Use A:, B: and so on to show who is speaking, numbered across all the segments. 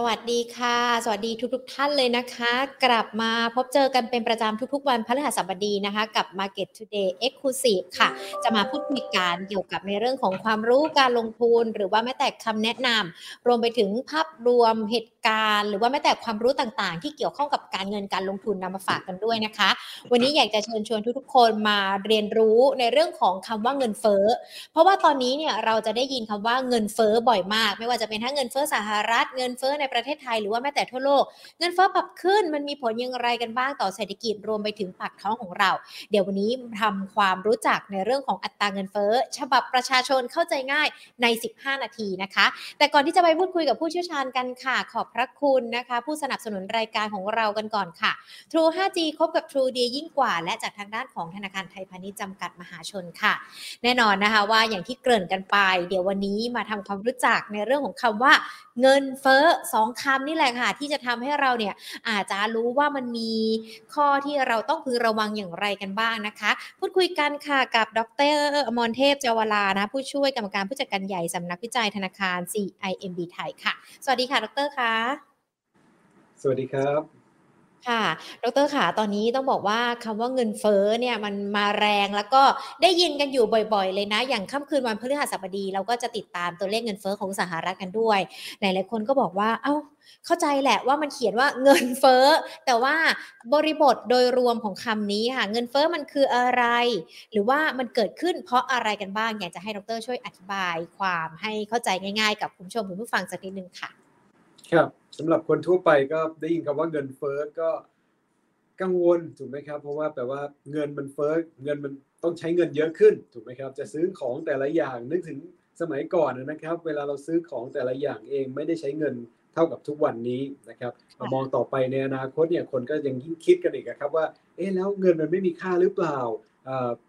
A: สวัสดีค่ะ สวัสดีทุกๆทท่านเลยนะคะ กลับมาพบเจอกันเป็นประจำทุกๆ วันพฤหัสบดีนะคะ กับ Market Today Exclusive ค่ะ จะมาพูดคุยกันเกี่ยวกับในเรื่องของความรู้การลงทุน หรือว่าแม้แต่คำแนะนำรวมไปถึงภาพรวมเหตุ การณ์หรือว่าแม้แต่ความรู้ต่างๆ ที่เกี่ยวข้องกับการเงินการลงทุนนำมาฝากกันด้วยนะคะ วันนี้อยากจะเชิญชวนทุกๆคนมาเรียนรู้ในเรื่องของคำว่าเงินเฟ้อ เพราะว่าตอนนี้เนี่ยเราจะได้ยินคำว่าเงินเฟ้อบ่อยมาก ไม่ว่าจะเป็นทั้งเงินเฟ้อสหรัฐเงินเฟ้อในประเทศไทยหรือว่าแม้แต่ทั่วโลก เงินเฟ้อปรับขึ้นมันมีผลอย่างไรกันบ้างต่อเศรษฐกิจรวมไปถึงปากท้องของเรา เดี๋ยววันนี้ทำความรู้จักในเรื่องของอัตราเงินเฟ้อ ฉบับประชาชนเข้าใจง่ายใน 15 นาทีนะคะ แต่ก่อนที่จะไปพูดคุยกับผู้เชี่ยวชาญกันค่ะขอบพระคุณนะคะ ผู้สนับสนุนรายการของเรากันก่อนค่ะ True 5G คบกับ True ดียิ่งกว่า และจากทางด้านของธนาคารไทยพาณิชย์จำกัดมหาชนค่ะ แน่นอนนะคะว่าอย่างที่เกริ่นกันไป เดี๋ยววันนี้มาทำความรู้จักในเรื่องของคำว่า เงินเฟ้อสองคำนี่แหละค่ะ ที่จะทำให้เราเนี่ยอาจจะรู้ว่ามันมีข้อที่เราต้องพึงระวังอย่างไรกันบ้างนะคะ พูดคุยกันค่ะกับดรอมรเทพเจวลานะ ผู้ช่วยกรรมการผู้จัดการใหญ่สำนักวิจัยธนาคาร CIMB ไทยค่ะ สวัสดีค่ะ ดรคะ
B: สวัสดีครับ
A: ค่ะ ดรค่ะตอนนี้ต้องบอกว่าคำว่าเงินเฟ้อเนี่ยมันมาแรงแล้วก็ได้ยินกันอยู่บ่อยๆ เลยนะ อย่างค่ำคืนวันพฤหัสบดี เราก็จะติดตามตัวเลขเงินเฟ้อของสหรัฐกันด้วย หลายๆคนก็บอกว่า เอ้า เข้าใจแหละว่ามันเขียนว่าเงินเฟ้อ แต่ว่าบริบทโดยรวมของคำนี้ค่ะ เงินเฟ้อมันคืออะไร หรือว่ามันเกิดขึ้นเพราะอะไรกันบ้าง อยากจะให้ดรช่วยอธิบายความให้เข้าใจง่าย ๆ กับคุณผู้ชมคุณผู้ฟังสักนิดนึงค่ะ
B: ครับ สำหรับคนทั่วไปก็ได้ยินคำว่าเงินเฟ้อก็กังวลถูกไหมครับ เพราะว่าแปลว่าเงินมันเฟ้อเงินมันต้องใช้เงินเยอะขึ้นถูกไหมครับ จะซื้อของแต่ละอย่างนึกถึงสมัยก่อนนะครับ เวลาเราซื้อของแต่ละอย่างเองไม่ได้ใช้เงินเท่ากับทุกวันนี้นะครับมองต่อไปในอนาคตเนี่ยคนก็ยังยิ่งคิดกันอีกครับว่าเอ๊ะแล้วเงินมันไม่มีค่าหรือเปล่า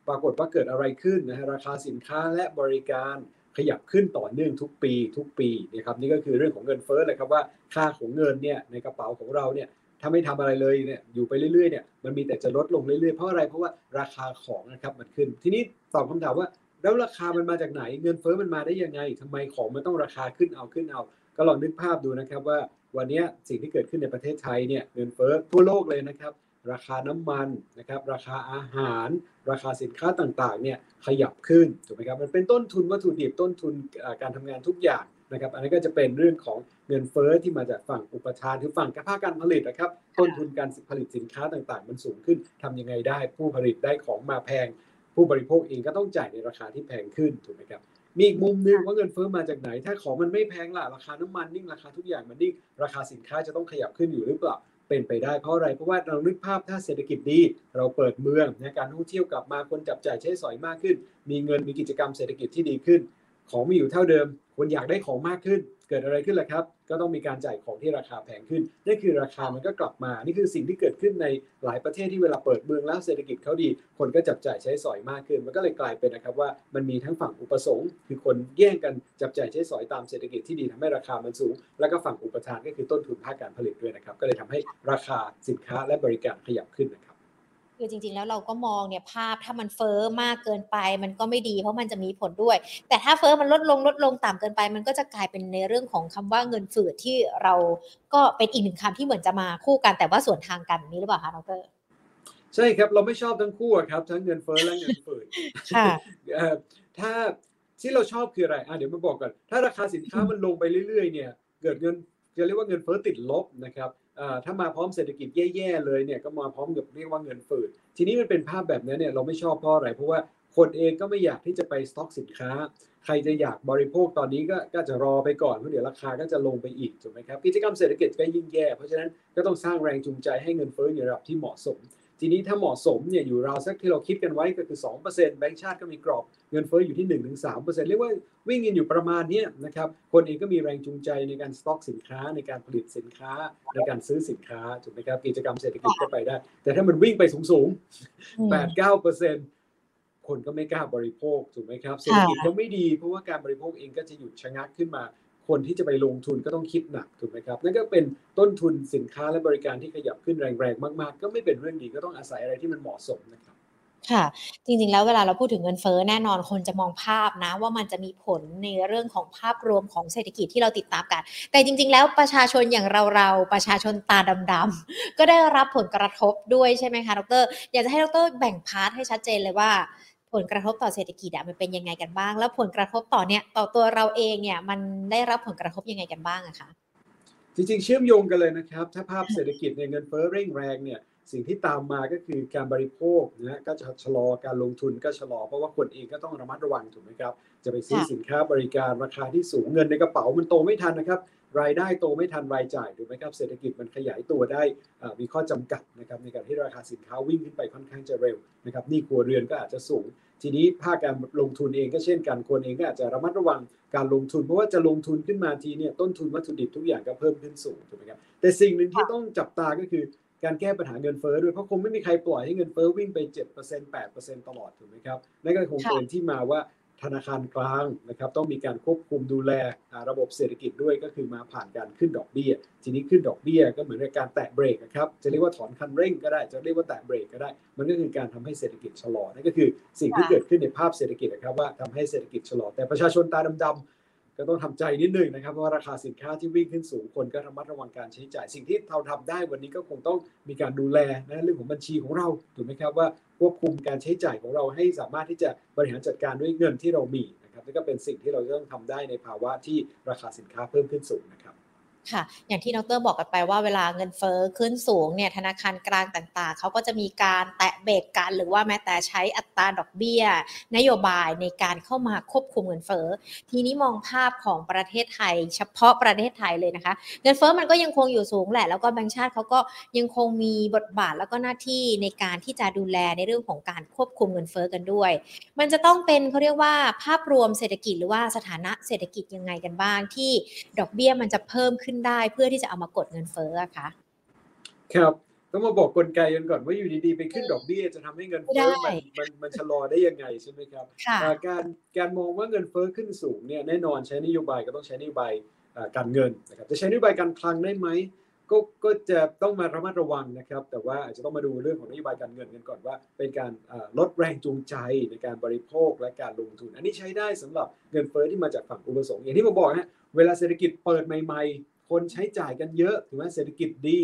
B: ปรากฏว่าเกิดอะไรขึ้นนะฮะราคาสินค้าและบริการ ขยับขึ้นต่อเนื่องทุกปีทุกปีนะครับนี่ก็คือเรื่องของเงินเฟ้อเลยครับว่าค่าของเงินเนี่ยในกระเป๋าของเราเนี่ยถ้าไม่ทำอะไรเลยเนี่ยอยู่ไปเรื่อยๆเนี่ยมันมีแต่จะลดลงเรื่อยๆเพราะอะไรเพราะว่าราคาของนะครับมันขึ้น ทีนี้ตอบคำถามว่า แล้วราคามันมาจากไหน เงินเฟ้อมันมาได้ยังไงทำไมของมันต้องราคาขึ้นเอาขึ้นเอา ก็ลองนึกภาพดูนะครับว่าวันนี้สิ่งที่เกิดขึ้นในประเทศไทยเนี่ยเงินเฟ้อทั่วโลกเลยนะครับ ราคาน้ำมันนะครับราคาอาหาร ราคาสินค้าต่างๆเนี่ยขยับขึ้นถูกไหมครับมันเป็นต้นทุนวัตถุดิบต้นทุนการทำงานทุกอย่างนะครับอันนี้ก็จะเป็นเรื่องของเงินเฟ้อที่มาจากฝั่งอุปทานคือฝั่งภาคการผลิตนะครับต้นทุนการผลิตสินค้าต่างๆ มันสูงขึ้นทำยังไงได้ ผู้ผลิตได้ของมาแพง ผู้บริโภคเองก็ต้องจ่ายในราคาที่แพงขึ้นถูกไหมครับมีอีกมุมนึงว่าเงินเฟ้อมาจากไหน ถ้าของมันไม่แพงล่ะราคาน้ำมันนิ่งราคาทุกอย่างมันนิ่งราคาสินค้าจะต้องขยับขึ้นอยู่หรือเปล่า เป็นไปได้เพราะอะไรเพราะว่าเรานึกภาพถ้าเศรษฐกิจดี เราเปิดเมืองนะการท่องเที่ยวกลับมาคนจับจ่ายใช้สอยมากขึ้น มีเงินมีกิจกรรมเศรษฐกิจที่ดีขึ้น ของมีอยู่เท่าเดิม คนอยากได้ของมากขึ้น เกิดอะไรขึ้นล่ะครับ ก็ต้องมีการจ่ายของที่ราคาแพงขึ้นนั่คือราคามันก็กลับมา นี่คือสิ่งที่เกิดขึ้นในหลายประเทศที่เวลาเปิดเมืองแล้วเศรษฐกิจเขาดี คนก็จับจ่ายใช้สอยมากขึ้น มันก็เลยกลายเป็นนะครับว่ามันมีทั้งฝั่งอุปสงค์ คือคนแย่งกันจับจ่ายใช้สอยตามเศรษฐกิจที่ดีทำให้ราคามันสูง แล้วก็ฝั่งอุปทานก็คือต้นทุนภาคการผลิตด้วยนะครับ ก็เลยทำให้ราคาสินค้าและบริการขยับขึ้นนะครับ
A: คือจริงๆ แล้วเราก็มองเนี่ยภาพถ้ามันเฟอ้อมากเกินไป มันก็ไม่ดี เพราะมันจะมีผลด้วย แต่ถ้าเฟอ้อมันลดลงลดลงต่ำเกินไป มันก็จะกลายเป็นในเรื่องของคำว่าเงินฝืดที่เราก็เป็นอีกหนึ่งคำที่เหมือนจะมาคู่กันแต่ว่าส่วนทางกันนี้หรือเปล่าคะดร
B: ใช่ครับเราไม่ชอบทั้งคู่ครับทั้งเงินเฟ้อและเงินฝืด
A: ค่ะ
B: ถ้าที่เราชอบคืออะไรอะเดี๋ยวมาบอกก่อนถ้าราคาสินค้ามันลงไปเรื่อยๆเนี่ย เกิดเงินจะเรียกว่าเงินเฟ้อติดลบนะครับ ถ้ามาพร้อมเศรษฐกิจแย่ๆเลยเนี่ยก็มาพร้อมกับเรียกว่าเงินฝืดทีนี้มันเป็นภาพแบบนั้นเนี่ยเราไม่ชอบเพราะอะไรเพราะว่าคนเองก็ไม่อยากที่จะไปสต็อกสินค้า ใครจะอยากบริโภคตอนนี้ก็ก็จะรอไปก่อนเพราะเดี๋ยวราคาก็จะลงไปอีกถูกไหมครับกิจกรรมเศรษฐกิจก็ยิ่งแย่ เพราะฉะนั้นก็ต้องสร้างแรงจูงใจให้เงินเฟ้ออยู่ระดับที่เหมาะสม ทีนี้ถ้าเหมาะสมเนี่ยอยู่ราวสักที่เราคิดกันไว้ก็คือ 2%แบงก์ชาติก็มีกรอบเงินเฟ้ออยู่ที่ 1-3%เรียกว่าวิ่งกันอยู่ประมาณนี้นะครับ คนเองก็มีแรงจูงใจในการสต็อกสินค้าในการผลิตสินค้าในการซื้อสินค้าถูกไหมครับกิจกรรมเศรษฐกิจก็ไปได้ แต่ถ้ามันวิ่งไปสูงๆ 8-9%คนก็ไม่กล้าบริโภคถูกไหมครับเศรษฐกิจก็ไม่ดีเพราะว่าการบริโภคเองก็จะหยุดชะงักขึ้นมา คนที่จะไปลงทุนก็ต้องคิดหนักถูกไหมครับนั่นก็เป็นต้นทุนสินค้าและบริการที่ขยับขึ้นแรงๆมาก ๆ ก็ไม่เป็นเรื่องดีก็ต้องอาศัยอะไรที่มันเหมาะสมนะครับ
A: ค่ะ จริงๆ แล้วเวลาเราพูดถึงเงินเฟ้อแน่นอนคนจะมองภาพนะ ว่ามันจะมีผลในเรื่องของภาพรวมของเศรษฐกิจที่เราติดตามกัน แต่จริง ๆ แล้วประชาชนอย่างเราๆ ประชาชนตาดำๆก็ได้รับผลกระทบด้วยใช่ไหมคะดรอยากจะให้ดรแบ่ง part ให้ชัดเจนเลยว่า ผลกระทบต่อเศรษฐกิจมันเป็นยังไงกันบ้าง แล้วผลกระทบต่อเนี่ยต่อตัวเราเองเนี่ยมันได้รับผลกระทบยังไงกันบ้างอะคะ
B: จริงๆ เชื่อมโยงกันเลยนะครับ ถ้าภาพเศรษฐกิจในเงินเฟ้อเร่งแรงเนี่ยสิ่งที่ตามมาก็คือการบริโภคนะก็จะชะลอการลงทุนก็ชะลอเพราะว่าคนเองก็ต้องระมัดระวังถูกไหมครับ จะไปซื้อสินค้าบริการราคาที่สูงเงินในกระเป๋ามันโตไม่ทันนะครับ รายได้โตไม่ทันรายจ่ายถูกไหมครับเศรษฐกิจมันขยายตัวได้มีข้อจำกัดนะครับในการที่ราคาสินค้าวิ่งขึ้นไปค่อนข้างจะเร็วนะครับนี่ครัวเรือนก็อาจจะสูง ทีนี้ภาคการลงทุนเองก็เช่นกันคนเองก็อาจจะระมัดระวังการลงทุน เพราะว่าจะลงทุนขึ้นมาทีเนี่ยต้นทุนวัตถุดิบทุกอย่างก็เพิ่มขึ้นสูงถูกไหมครับแต่สิ่งหนึ่งที่ต้องจับตาก็คือการแก้ปัญหาเงินเฟ้อด้วยเพราะคงไม่มีใครปล่อยให้เงินเฟ้อวิ่งไป 7% 8%ตลอดถูกไหมครับนั่นก็คงเป็นที่มาว่า ธนาคารกลางนะครับต้องมีการควบคุมดูแลระบบเศรษฐกิจด้วยก็คือมาผ่านการขึ้นดอกเบี้ย ทีนี้ขึ้นดอกเบี้ยก็เหมือนกับการแตะเบรกนะครับจะเรียกว่าถอนคันเร่งก็ได้ จะเรียกว่าแตะเบรกก็ได้ มันก็คือการทำให้เศรษฐกิจชะลอนั่นก็คือสิ่งที่เกิดขึ้นในภาพเศรษฐกิจนะครับว่าทำให้เศรษฐกิจชะลอแต่ประชาชนตาดำ ก็ต้องทำใจนิดนึงนะครับเพราะว่าราคาสินค้าที่วิ่งขึ้นสูงคนก็ระมัดระวังการใช้จ่าย สิ่งที่เราทำได้วันนี้ก็คงต้องมีการดูแลนะเรื่องของบัญชีของเราถูกไหมครับว่าควบคุมการใช้จ่ายของเราให้สามารถที่จะบริหารจัดการด้วยเงินที่เรามีนะครับนี่ก็เป็นสิ่งที่เราต้องทำได้ในภาวะที่ราคาสินค้าเพิ่มขึ้นสูงนะครับ
A: ค่ะ อย่างที่ดรบอกกันไปว่าเวลาเงินเฟอ้อขึ้นสูงเนี่ยธนาคารกลางต่างๆ เขาก็จะมีการแตะเบรกกันหรือว่าแม้แต่ใช้อัตราดอกเบี้ย นโยบายในการเข้ามาควบคุมเงินเฟอ้อทีนี้มองภาพของประเทศไทย เฉพาะประเทศไทยเลยนะคะ เงินเฟอ้อมันก็ยังคงอยู่สูงแหละ แล้วก็แบงก์ชาติเขาก็ยังคงมีบทบาทแล้วก็หน้าที่ในการที่จะดูแลในเรื่องของการควบคุมเงินเฟอ้อกันด้วย มันจะต้องเป็นเขาเรียกว่าภาพรวมเศรษฐกิจหรือว่าสถานะเศรษฐกิจยังไงกันบ้างที่ดอกเบี้ยมันจะเพิ่มขึ้นได้ เพื่อที่จะเอามากดเงินเฟ้ออะคะ
B: ครับต้องมาบอกกลไกกันก่อนว่าอยู่ดีๆไปขึ้นดอกเบี้ยจะทำให้เงินเฟ้อมันมันมันชะลอได้ยังไงใช่ไหมครับการการมองว่าเงินเฟ้อขึ้นสูงเนี่ยแน่นอนใช้นโยบายก็ต้องใช้นโยบายการเงินนะครับจะใช้นโยบายการคลังได้ไหมก็ก็จะต้องมาระมัดระวังนะครับ แต่ว่าอาจจะต้องมาดูเรื่องของนโยบายการเงินกันก่อนว่า เป็นการลดแรงจูงใจในการบริโภคและการลงทุน อันนี้ใช้ได้สำหรับเงินเฟ้อที่มาจากฝั่งอุปสงค์อย่างที่ผมบอกฮะเวลาเศรษฐกิจเปิดใหม่ คนใช้จ่ายกันเยอะถือว่าเศรษฐกิจดี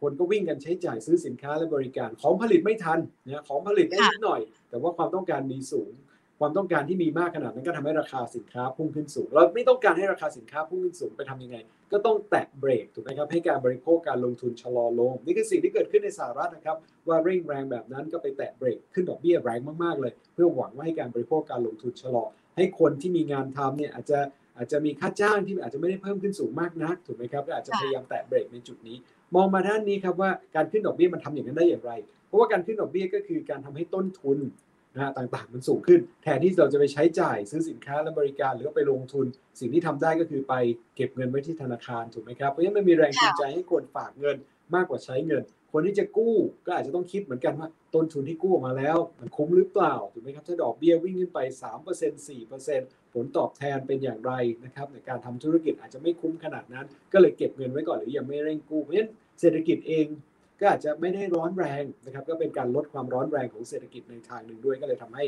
B: คนก็วิ่งกันใช้จ่ายซื้อสินค้าและบริการ ของผลิตไม่ทันนะของผลิตได้นิดหน่อย แต่ว่าความต้องการมีสูง ความต้องการที่มีมากขนาดนั้นก็ทำให้ราคาสินค้าพุ่งขึ้นสูง เราไม่ต้องการให้ราคาสินค้าพุ่งขึ้นสูงไปทํำยังไง ก็ต้องแตะเบรกถูกไหมครับให้การบริโภคการลงทุนชะลอลง นี่คือสิ่งที่เกิดขึ้นในสหรัฐนะครับ ว่าเร่งแรงแบบนั้นก็ไปแตะเบรกขึ้นดอกเบี้ยแรงมากๆเลย เพื่อหวังว่าให้การบริโภคการลงทุนชะลอ ให้คนที่มีงานทำเนี่ยอาจจะ อาจจะมีค่าจ้างที่อาจจะไม่ได้เพิ่มขึ้นสูงมากนักถูกไหมครับก็อาจจะพยายามแตะเบรกในจุดนี้ มองมาด้านนี้ครับว่าการขึ้นดอกเบี้ยมันทำอย่างนั้นได้อย่างไร เพราะว่าการขึ้นดอกเบี้ยก็คือการทำให้ต้นทุนนะต่างๆ มันสูงขึ้น แทนที่เราจะไปใช้จ่ายซื้อสินค้าและบริการหรือไปลงทุน สิ่งที่ทำได้ก็คือไปเก็บเงินไว้ที่ธนาคารถูกไหมครับเพราะฉะนั้นมันมีแรงจูงใจให้คนฝากเงินมากกว่าใช้เงิน คนที่จะกู้ก็อาจจะต้องคิดเหมือนกันว่าต้นทุนที่กู้มาแล้ว มันคุ้มหรือเปล่าถูกไหมครับถ้าดอกเบี้ยวิ่งขึ้นไป 3% 4% ผลตอบแทนเป็นอย่างไรนะครับในการทำธุรกิจอาจจะไม่คุ้มขนาดนั้น ก็เลยเก็บเงินไว้ก่อนหรือยังไม่เร่งกู้เพราะฉะนั้นเศรษฐกิจเองก็อาจจะไม่ได้ร้อนแรงนะครับก็เป็นการลดความร้อนแรงของเศรษฐกิจในทางหนึ่งด้วย ก็เลยทำให้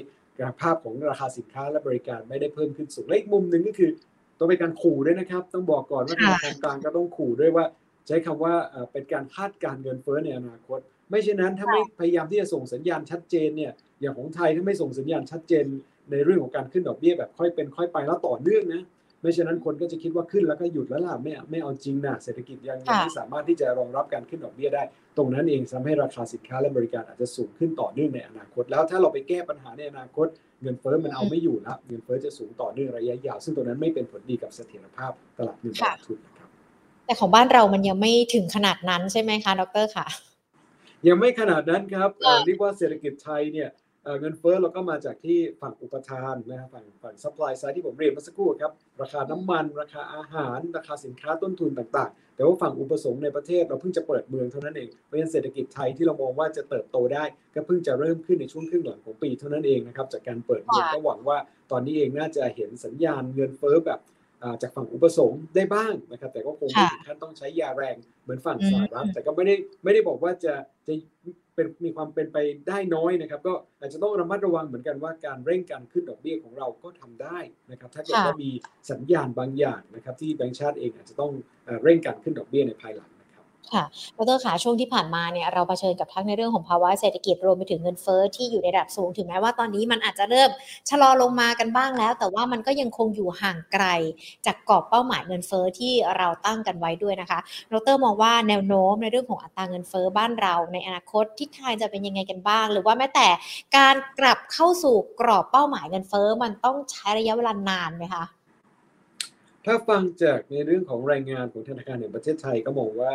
B: ภาพของราคาสินค้าและบริการไม่ได้เพิ่มขึ้นสูงและอีกมุมหนึ่งก็คือต้องเป็นการขู่ด้วยนะครับ ต้องบอกก่อนว่าธนาคารกลางก็ต้องขู่ด้วยว่า ใช้คำว่าเป็นการคาดการเงินเฟ้อในอนาคต ไม่เช่นนั้นถ้าไม่พยายามที่จะส่งสัญญาณชัดเจนเนี่ยอย่างของไทยถ้าไม่ส่งสัญญาณชัดเจน ในเรื่องของการขึ้นดอกเบี้ยแบบค่อยเป็นค่อยไปแล้วต่อเนื่องนะไม่เช่นนั้นคนก็จะคิดว่าขึ้นแล้วก็หยุดแล้วล่ะไม่ไม่เอาจริงนะเศรษฐกิจยังไม่สามารถที่จะรองรับการขึ้นดอกเบี้ยได้ ตรงนั้นเองทำให้ราคาสินค้าและบริการอาจจะสูงขึ้นต่อเนื่องในอนาคต แล้วถ้าเราไปแก้ปัญหาในอนาคต เงินเฟ้อมันเอาไม่อยู่แล้วเงินเฟ้อจะสูงต่อเนื่องระยะยาว ซึ่งตรงนั้นไม่เป็นผลดีกับเสถียรภาพตลาดเงินตลาดทุนนะครับ
A: แต่ของบ้านเรามันยังไม่ถึงขนาดนั้นใช่ไหมคะดรค่ะ
B: ยังไม่ขนาดนั้นครับเรียกว่าเศรษฐกิจไทยเนี่ย เงินเฟ้อเราก็มาจากที่ฝั่งอุปทานนะครับฝั่งฝั่ง supply side ที่ผมเรียนเมื่อสักครู่ครับราคาน้ำมัน ราคาอาหาร ราคาสินค้าต้นทุนต่างๆ แต่ว่าฝั่งอุปสงค์ในประเทศเราเพิ่งจะเปิดเมืองเท่านั้นเองเพราะฉะนั้นเศรษฐกิจไทยที่เรามองว่าจะเติบโตได้ ก็เพิ่งจะเริ่มขึ้นในช่วงครึ่งหลังของปีเท่านั้นเองนะครับจากการเปิดเมืองก็หวังว่าตอนนี้เองน่าจะเห็นสัญญาณเงินเฟ้อแบบจากฝั่งอุปสงค์ได้บ้างนะครับ แต่ก็คงไม่ถึงขั้นต้องใช้ยาแรงเหมือนฝั่งสหรัฐแต่ก็ไม่ได้ไม่ได้บอกว่าจะจะ เป็นมีความเป็นไปได้น้อยนะครับ ก็อาจจะต้องระมัดระวังเหมือนกันว่าการเร่งการขึ้นดอกเบี้ยของเราก็ทำได้นะครับ ถ้าเกิดว่ามีสัญญาณบางอย่างนะครับ ที่แบงก์ชาติเองอาจจะต้องเร่งการขึ้นดอกเบี้ยในภายหลัง
A: ค่ะดรขาช่วงที่ผ่านมาเนี่ยเราเผชิญกับทั้งในเรื่องของภาวะเศรษฐกิจรวมไปถึงเงินเฟ้อที่อยู่ในระดับสูงถึงแม้ว่าตอนนี้มันอาจจะเริ่มชะลอลงมากันบ้างแล้ว แต่ว่ามันก็ยังคงอยู่ห่างไกล จากกรอบเป้าหมายเงินเฟ้อที่เราตั้งกันไว้ด้วยนะคะดรมองว่าแนวโน้มในเรื่องของอัตราเงินเฟ้อบ้านเรา ในอนาคตทิศทางจะเป็นยังไงกันบ้าง หรือว่าแม้แต่การกลับเข้าสู่กรอบเป้าหมายเงินเฟ้อมันต้องใช้ระยะเวลานานไหมคะ
B: ถ้าฟังจากในเรื่องของรายงานของธนาคารแห่งประเทศไทยก็มองว่า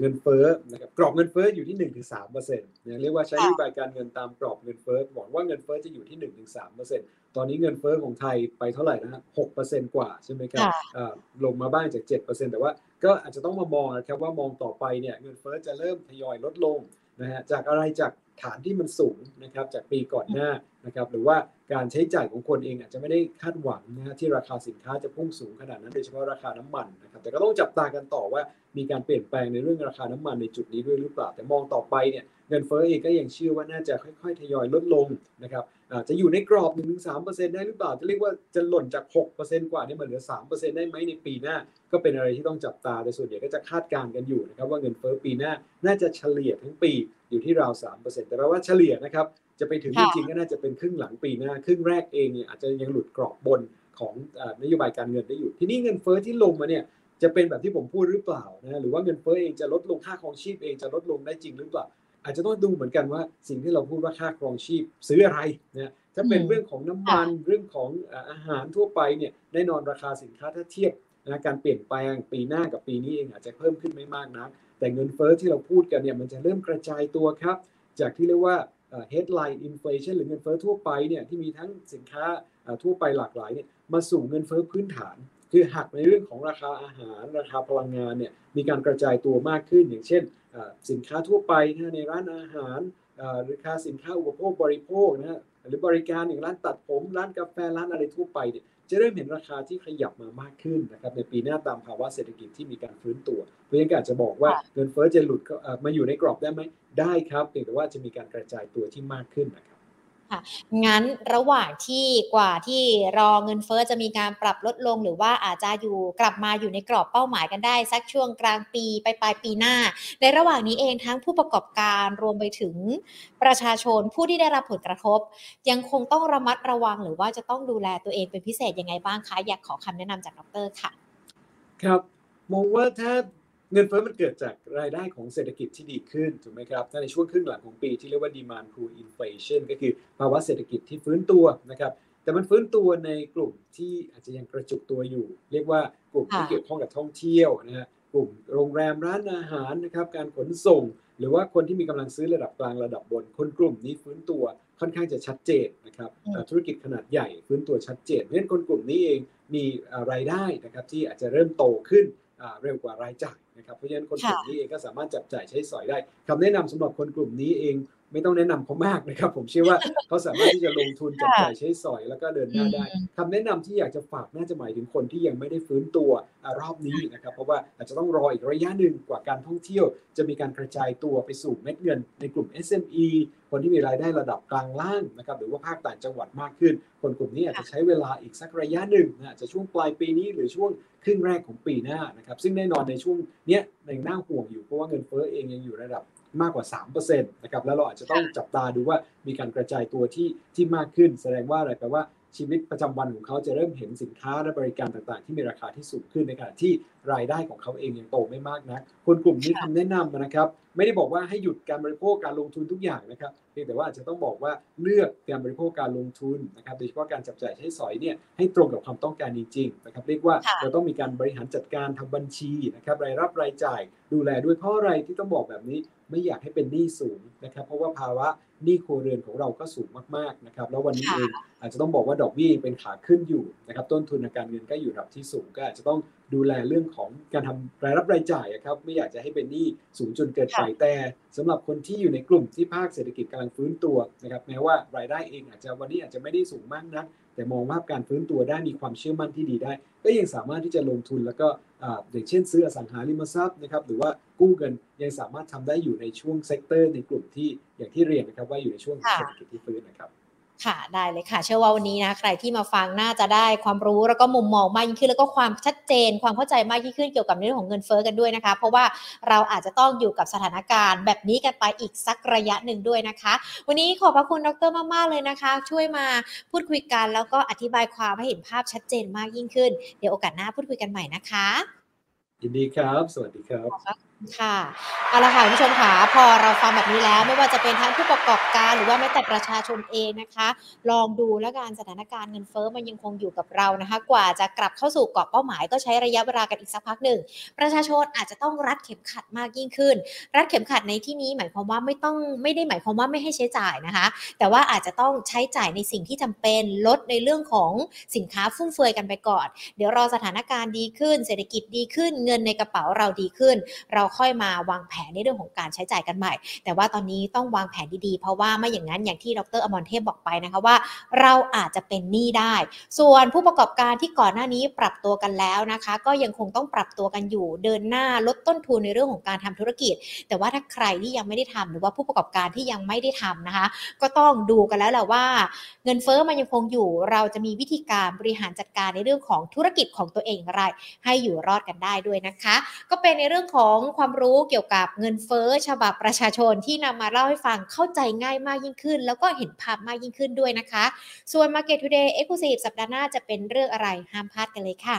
B: เงินเฟ้อนะครับกรอบเงินเฟ้ออยู่ที่ 1-3เปอร์เซ็นต์เรียกว่าใช้นโยบายการเงินตามกรอบเงินเฟ้อหวังว่าเงินเฟ้อจะอยู่ที่ 1-3เปอร์เซ็นต์ตอนนี้เงินเฟ้อของไทยไปเท่าไหร่นะฮะ6เปอร์เซ็นต์กว่าใช่ไหมครับลงมาบ้างจาก7เปอร์เซ็นต์แต่ว่าก็อาจจะต้องมามองนะครับว่ามองต่อไปเนี่ยเงินเฟ้อจะเริ่มทยอยลดลง นะฮะจากอะไรจากฐานที่มันสูงนะครับจากปีก่อนหน้านะครับหรือว่าการใช้จ่ายของคนเองอาจจะไม่ได้คาดหวังนะฮะที่ราคาสินค้าจะพุ่งสูงขนาดนั้นโดยเฉพาะราคาน้ำมันนะครับแต่ก็ต้องจับตากันต่อว่ามีการเปลี่ยนแปลงในเรื่องราคาน้ำมันในจุดนี้ด้วยหรือเปล่า แต่มองต่อไปเนี่ยเงินเฟ้อเองก็ยังเชื่อว่าน่าจะค่อย ๆ ทยอยลดลงนะครับ จะอยู่ในกรอบ 1-3%ได้หรือเปล่า จะเรียกว่าจะหล่นจาก 6%กว่านี่มันเหลือ 3%ได้ไหมในปีหน้า ก็เป็นอะไรที่ต้องจับตาแต่ส่วนใหญ่ก็จะคาดการณ์กันอยู่นะครับว่าเงินเฟ้อปีหน้าน่าจะเฉลี่ยทั้งปีอยู่ที่ราว 3%แต่แปลว่าเฉลี่ยนะครับจะไปถึงจริงๆก็น่าจะเป็นครึ่งหลังปีหน้า ครึ่งแรกเองเนี่ยอาจจะยังหลุดกรอบบนของนโยบายการเงินได้อยู่ ทีนี้เงินเฟ้อที่ลงมาเนี่ยจะเป็นแบบที่ผมพูดหรือเปล่านะหรือว่าเงินเฟ้อเองจะลดลงค่าครองชีพเองจะลดลงได้จริงหรือเปล่า อาจจะต้องดูเหมือนกันว่าสิ่งที่เราพูดว่าค่าครองชีพซื้ออะไรนะถ้าเป็นเรื่องของน้ำมันเรื่องของอาหารทั่วไปเนี่ยแน่นอนราคาสินค้าถ้าเทียบนะการเปลี่ยนแปลงปีหน้ากับปีนี้เองอาจจะเพิ่มขึ้นไม่มากนะแต่เงินเฟ้อที่เราพูดกันเนี่ยมันจะเริ่มกระจายตัวครับ จากที่เรียกว่า headline inflation หรือเงินเฟ้อทั่วไปเนี่ยที่มีทั้งสินค้าทั่วไปหลากหลายเนี่ยมาสู่เงินเฟ้อพื้นฐาน คือหักในเรื่องของราคาอาหารราคาพลังงานเนี่ยมีการกระจายตัวมากขึ้น อย่างเช่นสินค้าทั่วไปนะในร้านอาหารราคาสินค้าอุปโภคบริโภคนะหรือบริการอย่างร้านตัดผม ร้านกาแฟร้านอะไรทั่วไปเนี่ยจะเริ่มเห็นราคาที่ขยับมามากขึ้นนะครับในปีหน้าตามภาวะเศรษฐกิจที่มีการฟื้นตัว เพราะฉะนั้นอาจจะบอกว่าเงินเฟ้อจะหลุดมาอยู่ในกรอบได้ไหมได้ครับเพียงแต่ว่าจะมีการกระจายตัวที่มากขึ้นนะครับ
A: ค่ะงั้นระหว่างที่กว่าที่รอเงินเฟอ้อจะมีการปรับลดลง หรือว่าอาจจะอยู่กลับมาอยู่ในกรอบเป้าหมายกันได้ สักช่วงกลางปีไปปลายปีหน้า ในระหว่างนี้เองทั้งผู้ประกอบการรวมไปถึงประชาชนผู้ที่ได้รับผลกระทบ ยังคงต้องระมัดระวังหรือว่าจะต้องดูแลตัวเองเป็นพิเศษยังไงบ้างคะอยากขอคำแนะนำจากดรค่ะ
B: ครับมองว่าถ้า เงินเฟ้อมันเกิดจากรายได้ของเศรษฐกิจที่ดีขึ้นถูกไหมครับถ้าในช่วงครึ่งหลังของปีที่เรียกว่า demand pull inflation ก็คือภาวะเศรษฐกิจที่ฟื้นตัวนะครับแต่มันฟื้นตัวในกลุ่มที่อาจจะยังกระจุกตัวอยู่ เรียกว่ากลุ่มที่เกี่ยวข้องกับท่องเที่ยวนะฮะกลุ่มโรงแรมร้านอาหารนะครับการขนส่ง หรือว่าคนที่มีกำลังซื้อระดับกลางระดับบน คนกลุ่มนี้ฟื้นตัวค่อนข้างจะชัดเจนนะครับธุรกิจขนาดใหญ่ฟื้นตัวชัดเจนเพราะฉะนั้นคนกลุ่มนี้เองมีรายได้นะครับที่อาจจะเริ่มโตขึ้นเร็วกว่ารายจ่าย นะครับเพราะฉะนั้นคนกลุ่มนี้เองก็สามารถจับจ่ายใช้สอยได้คำแนะนำสำหรับคนกลุ่มนี้เอง ไม่ต้องแนะนำเขามากนะครับ ผมเชื่อว่าเขาสามารถที่จะลงทุนจับจ่ายใช้สอยแล้วก็เดินหน้าได้คำแนะนำที่อยากจะฝากน่าจะหมายถึงคนที่ยังไม่ได้ฟื้นตัวรอบนี้นะครับ เพราะว่าอาจจะต้องรออีกระยะหนึ่งกว่าการท่องเที่ยว จะมีการกระจายตัวไปสู่เม็ดเงิน ในกลุ่ม SME คนที่มีรายได้ระดับกลางล่างนะครับหรือว่าภาคต่างจังหวัดมากขึ้น คนกลุ่มนี้อาจจะใช้เวลาอีกสักระยะหนึ่งอาจจะช่วงปลายปีนี้หรือช่วงครึ่งแรกของปีหน้านะครับซึ่งแน่นอนในช่วงนี้ในน่าห่วงอยู่เพราะว่าเงินเฟ้อเองยังอยู่ระดับ มากกว่า 3%นะครับแล้วเราอาจจะต้องจับตาดูว่ามีการกระจายตัวที่ที่มากขึ้น แสดงว่าอะไรแปลว่าชีวิตประจำวันของเขาจะเริ่มเห็นสินค้าและบริการต่างๆ ที่มีราคาที่สูงขึ้นในขณะที่รายได้ของเขาเองยังโตไม่มากนะคนกลุ่มนี้คำแนะนำนะครับ ไม่ได้บอกว่าให้หยุดการบริโภคการลงทุนทุกอย่างนะครับเพียงแต่ว่าอาจจะต้องบอกว่าเลือกการบริโภคการลงทุนนะครับโดยเฉพาะการจับจ่ายใช้สอยเนี่ยให้ตรงกับความต้องการจริงๆนะครับเรียกว่าเราต้องมีการบริหารจัดการทำบัญชีนะครับรายรับรายจ่ายดูแลด้วยเพราะอะไรที่ต้องบอกแบบนี้ ไม่อยากให้เป็นหนี้สูงนะครับเพราะว่าภาวะหนี้ครัวเรือนของเราก็สูงมากๆนะครับแล้ววันนี้เองอาจจะต้องบอกว่าดอกเบี้ยเป็นขาขึ้นอยู่นะครับต้นทุนในการเงินก็อยู่ระดับที่สูงก็อาจจะต้องดูแลเรื่องของการทำรายรับรายจ่ายครับไม่อยากจะให้เป็นหนี้สูงจนเกินไปแต่สำหรับคนที่อยู่ในกลุ่มที่ภาคเศรษฐกิจกำลังฟื้นตัวนะครับแม้ว่ารายได้เองอาจจะวันนี้อาจจะไม่ได้สูงมากนัก แต่มองว่าการฟื้นตัวได้มีความเชื่อมั่นที่ดีได้ ก็ยังสามารถที่จะลงทุนแล้วก็อย่างเช่นซื้ออสังหาริมทรัพย์นะครับหรือว่ากู้เงินยังสามารถทำได้อยู่ในช่วง sector ในกลุ่มที่อย่างที่เรียนนะครับว่าอยู่ในช่วงเศรษฐกิจที่ฟื้นนะครับ
A: ค่ะได้เลยค่ะ เชื่อว่าวันนี้นะใครที่มาฟังน่าจะได้ความรู้แล้วก็มุมมองมากยิ่งขึ้น แล้วก็ความชัดเจน ความเข้าใจมากยิ่งขึ้นเกี่ยวกับเรื่องของเงินเฟ้อกันด้วยนะคะ เพราะว่าเราอาจจะต้องอยู่กับสถานการณ์ แบบนี้กันไปอีกสักระยะหนึ่งด้วยนะคะ วันนี้ขอบพระคุณดรมากๆเลยนะคะ ช่วยมาพูดคุยกันแล้วก็อธิบายความให้เห็นภาพชัดเจนมากยิ่งขึ้น เดี๋ยวโอกาสหน้าพูดคุยกันใหม่นะคะ
B: ยินดีครับ สวัสดีครับ
A: ค่ะเอาละค่ะคุณผู้ชมค่ะพอเราฟังแบบนี้แล้ว ไม่ว่าจะเป็นทั้งผู้ประกอบการหรือว่าแม้แต่ประชาชนเองนะคะ ลองดูแล้วการสถานการณ์เงินเฟ้อมันยังคงอยู่กับเรานะคะ กว่าจะกลับเข้าสู่กรอบเป้าหมายก็ใช้ระยะเวลากันอีกสักพักหนึ่ง ประชาชนอาจจะต้องรัดเข็มขัดมากยิ่งขึ้น รัดเข็มขัดในที่นี้หมายความว่าไม่ต้องไม่ได้หมายความว่าไม่ให้ใช้จ่ายนะคะ แต่ว่าอาจจะต้องใช้จ่ายในสิ่งที่จำเป็นลดในเรื่องของสินค้าฟุ่มเฟือยกันไปก่อน เดี๋ยวรอสถานการณ์ดีขึ้น เศรษฐกิจดีขึ้น เงินในกระเป๋าเราดีขึ้น เราค่อยมาวางแผนในเรื่องของการใช้จ่ายกันใหม่ แต่ว่าตอนนี้ต้องวางแผนดีๆ เพราะว่าไม่อย่างนั้นอย่างที่ดรอมรเทพบอกไปนะคะว่า เราอาจจะเป็นหนี้ได้ ส่วนผู้ประกอบการที่ก่อนหน้านี้ปรับตัวกันแล้วนะคะ ก็ยังคงต้องปรับตัวกันอยู่ เดินหน้าลดต้นทุนในเรื่องของการทำธุรกิจ แต่ว่าถ้าใครที่ยังไม่ได้ทำหรือว่าผู้ประกอบการที่ยังไม่ได้ทำนะคะ ก็ต้องดูกันแล้วแหละว่า เงินเฟอ้อมันยังคงอยู่ เราจะมีวิธีการบริหารจัดการในเรื่องของธุรกิจของตัวเองอะไร ให้อยู่รอดกันได้ด้วยนะคะ ก็เป็นในเรื่องของความความรู้เกี่ยวกับเงินเฟ้อฉบับประชาชนที่นำมาเล่าให้ฟังเข้าใจง่ายมากยิ่งขึ้น แล้วก็เห็นภาพมากยิ่งขึ้นด้วยนะคะ ส่วน Market Today Exclusive สัปดาห์หน้าจะเป็นเรื่องอะไรห้ามพลาดกันเลยค่ะ